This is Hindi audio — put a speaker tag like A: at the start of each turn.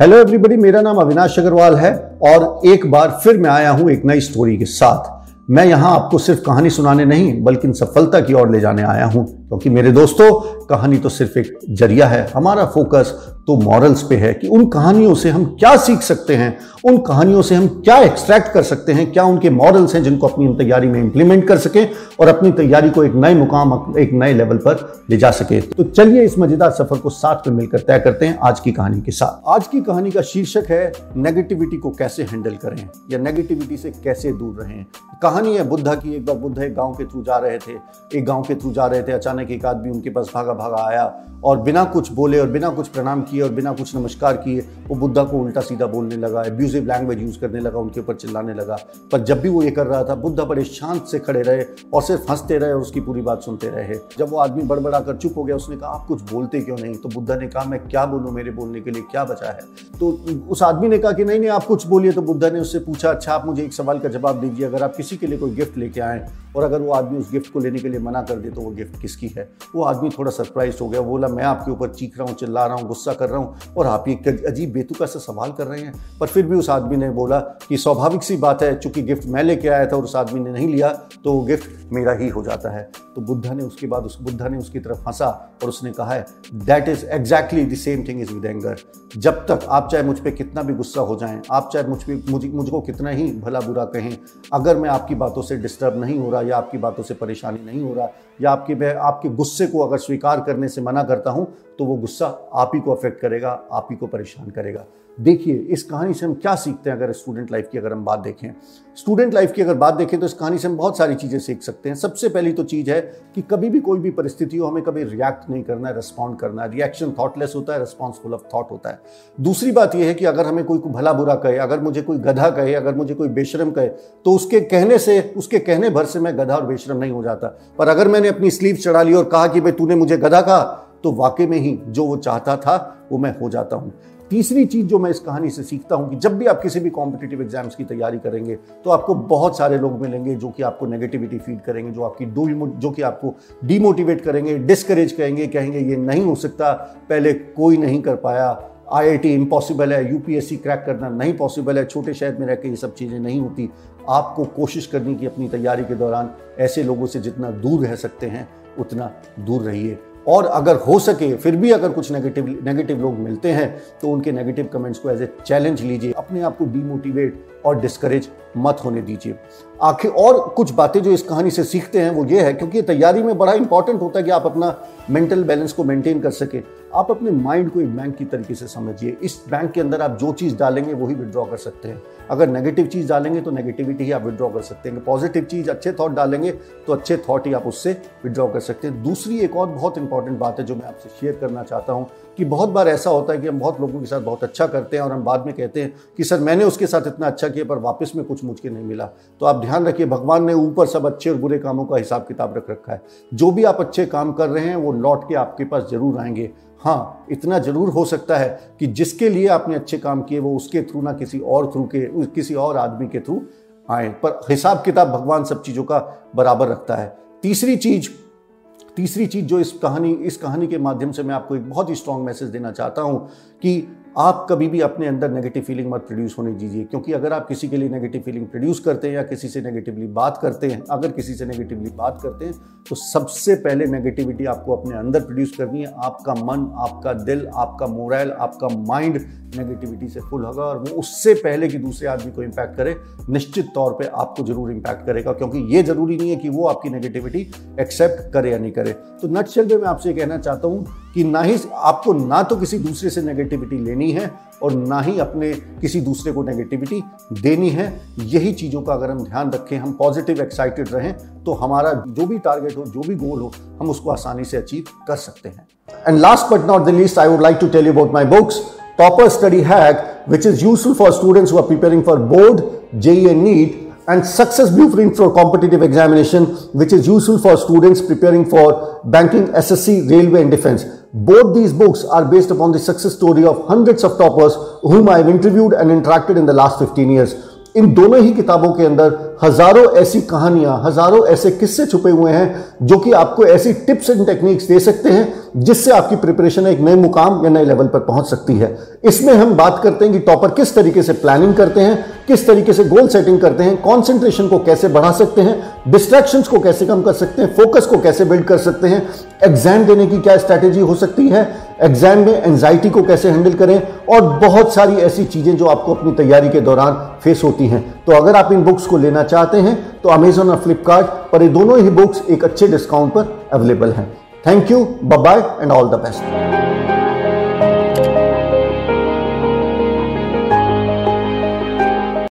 A: हेलो एवरीबॉडी मेरा नाम अविनाश अग्रवाल है और एक बार फिर मैं आया हूँ एक नई स्टोरी के साथ। मैं यहाँ आपको सिर्फ़ कहानी सुनाने नहीं, बल्कि सफलता की ओर ले जाने आया हूँ। क्योंकि मेरे दोस्तों, कहानी तो सिर्फ़ एक ज़रिया है। हमारा फोकस तो मॉरल्स पे है कि उन कहानियों से हम क्या सीख सकते हैं, उन कहानियों से हम क्या एक्सट्रैक्ट कर सकते हैं, क्या उनके मॉरल्स हैं जिनको अपनी तैयारी में इंप्लीमेंट कर सकें और अपनी तैयारी को एक नए मुकाम, एक नए लेवल पर ले जा सके। तो चलिए इस मज़ेदार सफ़र को साथ में मिलकर तय करते हैं आज की कहानी के साथ। आज की कहानी का शीर्षक है नेगेटिविटी को कैसे हैंडल करें या नेगेटिविटी से कैसे दूर रहें। कहानी है बुद्धा की, एक बार बुद्धा एक गाँव के थ्रू जा रहे थे, एक गाँव के थ्रू जा रहे थे, अचानक एक आदमी उनके पास भागा भागा आया और बिना कुछ बोले और बिना कुछ प्रणाम किए और बिना कुछ नमस्कार किए, वो बुद्धा को उल्टा सीधा बोलने लगा एब्यूजिव लैंग्वेज यूज़ करने लगा, उनके ऊपर चिल्लाने लगा। पर जब भी वो ये कर रहा था, बुद्धा बड़े शांत से खड़े रहे और सिर्फ़ हँसते रहे और उसकी पूरी बात सुनते रहे। जब वो आदमी बड़बड़ा कर चुप हो गया, उसने कहा, आप कुछ बोलते क्यों नहीं? तो बुद्धा ने कहा, मैं क्या बोलूँ मेरे बोलने के लिए? क्या बचा है? तो उस आदमी ने कहा कि, नहीं नहीं, आप कुछ बोलिए। तो बुद्धा ने उससे पूछा अच्छा आप मुझे एक सवाल का जवाब दीजिए। अगर आप किसी के लिए कोई गिफ्ट लेके आए और अगर वो आदमी उस गिफ्ट को लेने के लिए मना कर दे तो वो गिफ्ट किसकी है। वो आदमी थोड़ा सरप्राइज़ हो गया, बोला, मैं आपके ऊपर चीख रहा हूँ, चिल्ला रहा हूँ, गुस्सा कर रहा हूँ और आप ये अजीब बेतुका से सवाल कर रहे हैं। पर फिर भी उस आदमी ने बोला कि, स्वाभाविक सी बात है, चूँकि गिफ्ट मैं लेके आया था और उस आदमी ने नहीं लिया तो वो गिफ्ट मेरा ही हो जाता है। तो बुद्धा ने उसके बाद उस, बुद्धा ने उसकी तरफ़ हंसा और उसने कहा है that is exactly the same thing is with anger जब तक आप चाहे मुझ पर कितना भी गुस्सा हो जाएँ, आप चाहे मुझ पर मुझ, मुझको कितना ही भला बुरा कहें, अगर मैं आपकी बातों से डिस्टर्ब नहीं हो रहा या आपकी बातों से परेशानी नहीं हो रहा या आपके मैं आपके गुस्से को अगर स्वीकार करने से मना करता हूँ तो वो गुस्सा आप ही को अफेक्ट करेगा, आप ही को परेशान करेगा। देखिए, इस कहानी से हम क्या सीखते हैं अगर स्टूडेंट लाइफ की अगर हम बात देखें? स्टूडेंट लाइफ की अगर बात देखें तो इस कहानी से हम बहुत सारी चीज़ें सीख सकते हैं। सबसे पहली तो चीज़ है कि कभी भी कोई भी परिस्थिति हो, हमें कभी रिएक्ट नहीं करना है रिस्पॉन्ड करना है। रिएक्शन थॉटलेस होता है रिस्पॉन्स फुल ऑफ़ थॉट होता है। दूसरी बात यह है कि अगर हमें कोई भला बुरा कहे, अगर मुझे कोई गधा कहे, अगर मुझे कोई बेशरम कहे तो उसके कहने से, उसके कहने भर से मैं गधा और बेशरम नहीं हो जाता। पर अगर मैंने अपनी स्लीव चढ़ा ली और कहा कि भाई तूने मुझे गधा कहा तो वाकई में ही जो वो चाहता था, वो मैं हो जाता हूँ। तीसरी चीज़ जो मैं इस कहानी से सीखता हूँ कि जब भी आप किसी भी कॉम्पिटेटिव एग्ज़ाम्स की तैयारी करेंगे तो आपको बहुत सारे लोग मिलेंगे जो कि आपको नेगेटिविटी फ़ीड करेंगे, जो आपकी जो कि आपको डीमोटिवेट करेंगे डिस्करेज करेंगे कहेंगे, ये नहीं हो सकता, पहले कोई नहीं कर पाया आईआईटी इम्पॉसिबल है यूपीएससी क्रैक करना नहीं पॉसिबल है, छोटे शहर में रह के ये सब चीज़ें नहीं होती। आपको कोशिश करनी की अपनी तैयारी के दौरान ऐसे लोगों से जितना दूर रह सकते हैं उतना दूर रहिए। और अगर हो सके, फिर भी अगर कुछ नेगेटिव नेगेटिव लोग मिलते हैं तो उनके नेगेटिव कमेंट्स को एज ए चैलेंज लीजिए। अपने आप को डीमोटिवेट और डिस्करेज मत होने दीजिए। आखिर और कुछ बातें जो इस कहानी से सीखते हैं वो ये है, क्योंकि तैयारी में बड़ा इंपॉर्टेंट होता है कि आप अपना मेंटल बैलेंस को मेंटेन कर सके। आप अपने माइंड को एक बैंक की तरीके से समझिए। इस बैंक के अंदर आप जो चीज़ डालेंगे वही विड्रॉ कर सकते हैं। अगर नेगेटिव चीज़ डालेंगे तो नेगेटिविटी ही आप विड्रॉ कर सकते हैं। पॉजिटिव चीज़ अच्छे थॉट डालेंगे तो अच्छे थॉट ही आप उससे विड्रॉ कर सकते हैं। दूसरी एक और बहुत इंपॉर्टेंट बात है जो मैं आपसे शेयर करना चाहता हूँ कि बहुत बार ऐसा होता है कि हम बहुत लोगों के साथ बहुत अच्छा करते हैं और हम बाद में कहते हैं कि, सर, मैंने उसके साथ इतना अच्छा किया पर वापस में कुछ मुझके नहीं मिला। तो आप ध्यान रखिए, भगवान ने ऊपर सब अच्छे और बुरे कामों का हिसाब किताब रख रखा है। जो भी आप अच्छे काम कर रहे हैं, वो लौट के आपके पास ज़रूर आएँगे। हाँ इतना ज़रूर हो सकता है कि जिसके लिए आपने अच्छे काम किए, वो उसके थ्रू ना किसी और थ्रू के, किसी और आदमी के थ्रू आए। पर हिसाब किताब भगवान सब चीज़ों का बराबर रखता है। तीसरी चीज़ तीसरी चीज़ जो इस कहानी इस कहानी के माध्यम से मैं आपको एक बहुत ही स्ट्रांग मैसेज देना चाहता हूँ कि आप कभी भी अपने अंदर नेगेटिव फीलिंग मत प्रोड्यूस होने दीजिए, क्योंकि अगर आप किसी के लिए नेगेटिव फीलिंग प्रोड्यूस करते हैं या किसी से नेगेटिवली बात करते हैं, अगर किसी से नेगेटिवली बात करते हैं तो सबसे पहले नेगेटिविटी आपको अपने अंदर प्रोड्यूस करनी है। आपका मन, आपका दिल, आपका मोरल आपका माइंड नेगेटिविटी से फुल होगा और वो उससे पहले कि दूसरे आदमी को इम्पैक्ट करे, निश्चित तौर पर आपको ज़रूर इम्पैक्ट करेगा, क्योंकि ये ज़रूरी नहीं है कि वो आपकी नेगेटिविटी एक्सेप्ट करे या नहीं करे। तो नट में मैं आपसे कहना चाहता हूँ कि ना ही आपको ना तो किसी दूसरे से नेगेटिविटी लेनी है और ना ही अपने किसी दूसरे को नेगेटिविटी देनी है। यही चीज़ों का अगर हम ध्यान रखें, हम पॉजिटिव एक्साइटेड रहें तो हमारा जो भी टारगेट हो, जो भी गोल हो, हम उसको आसानी से अचीव कर सकते हैं। And last but not the least I would like to tell you about my books topper study hack which is useful for students who are preparing for board JEE and NEET and success blueprint for competitive examination, which is useful for students preparing for banking ssc railway, and defense. Both these books are based upon the success story of hundreds of toppers whom i have interviewed and interacted in the last 15 years. इन दोनों ही किताबों के अंदर हज़ारों ऐसी कहानियाँ, हज़ारों ऐसे किस्से छुपे हुए हैं, जो कि आपको ऐसी टिप्स एंड टेक्निक्स दे सकते हैं, जिससे आपकी प्रिपरेशन एक नए मुकाम या नए लेवल पर पहुँच सकती है। इसमें हम बात करते हैं कि टॉपर किस तरीके से प्लानिंग करते हैं किस तरीके से गोल सेटिंग करते हैं कॉन्सेंट्रेशन को कैसे बढ़ा सकते हैं डिस्ट्रैक्शन को कैसे कम कर सकते हैं फोकस को कैसे बिल्ड कर सकते हैं एग्ज़ाम देने की क्या स्ट्रैटेजी हो सकती है एग्ज़ाम में एंजाइटी को कैसे हैंडल करें, और बहुत सारी ऐसी चीज़ें जो आपको अपनी तैयारी के दौरान फेस होती हैं। तो अगर आप इन बुक्स को लेना चाहते हैं तो अमेजोन और फ्लिपकार्ट पर ये दोनों ही बुक्स एक अच्छे डिस्काउंट पर अवेलेबल हैं। Thank you bye and all the best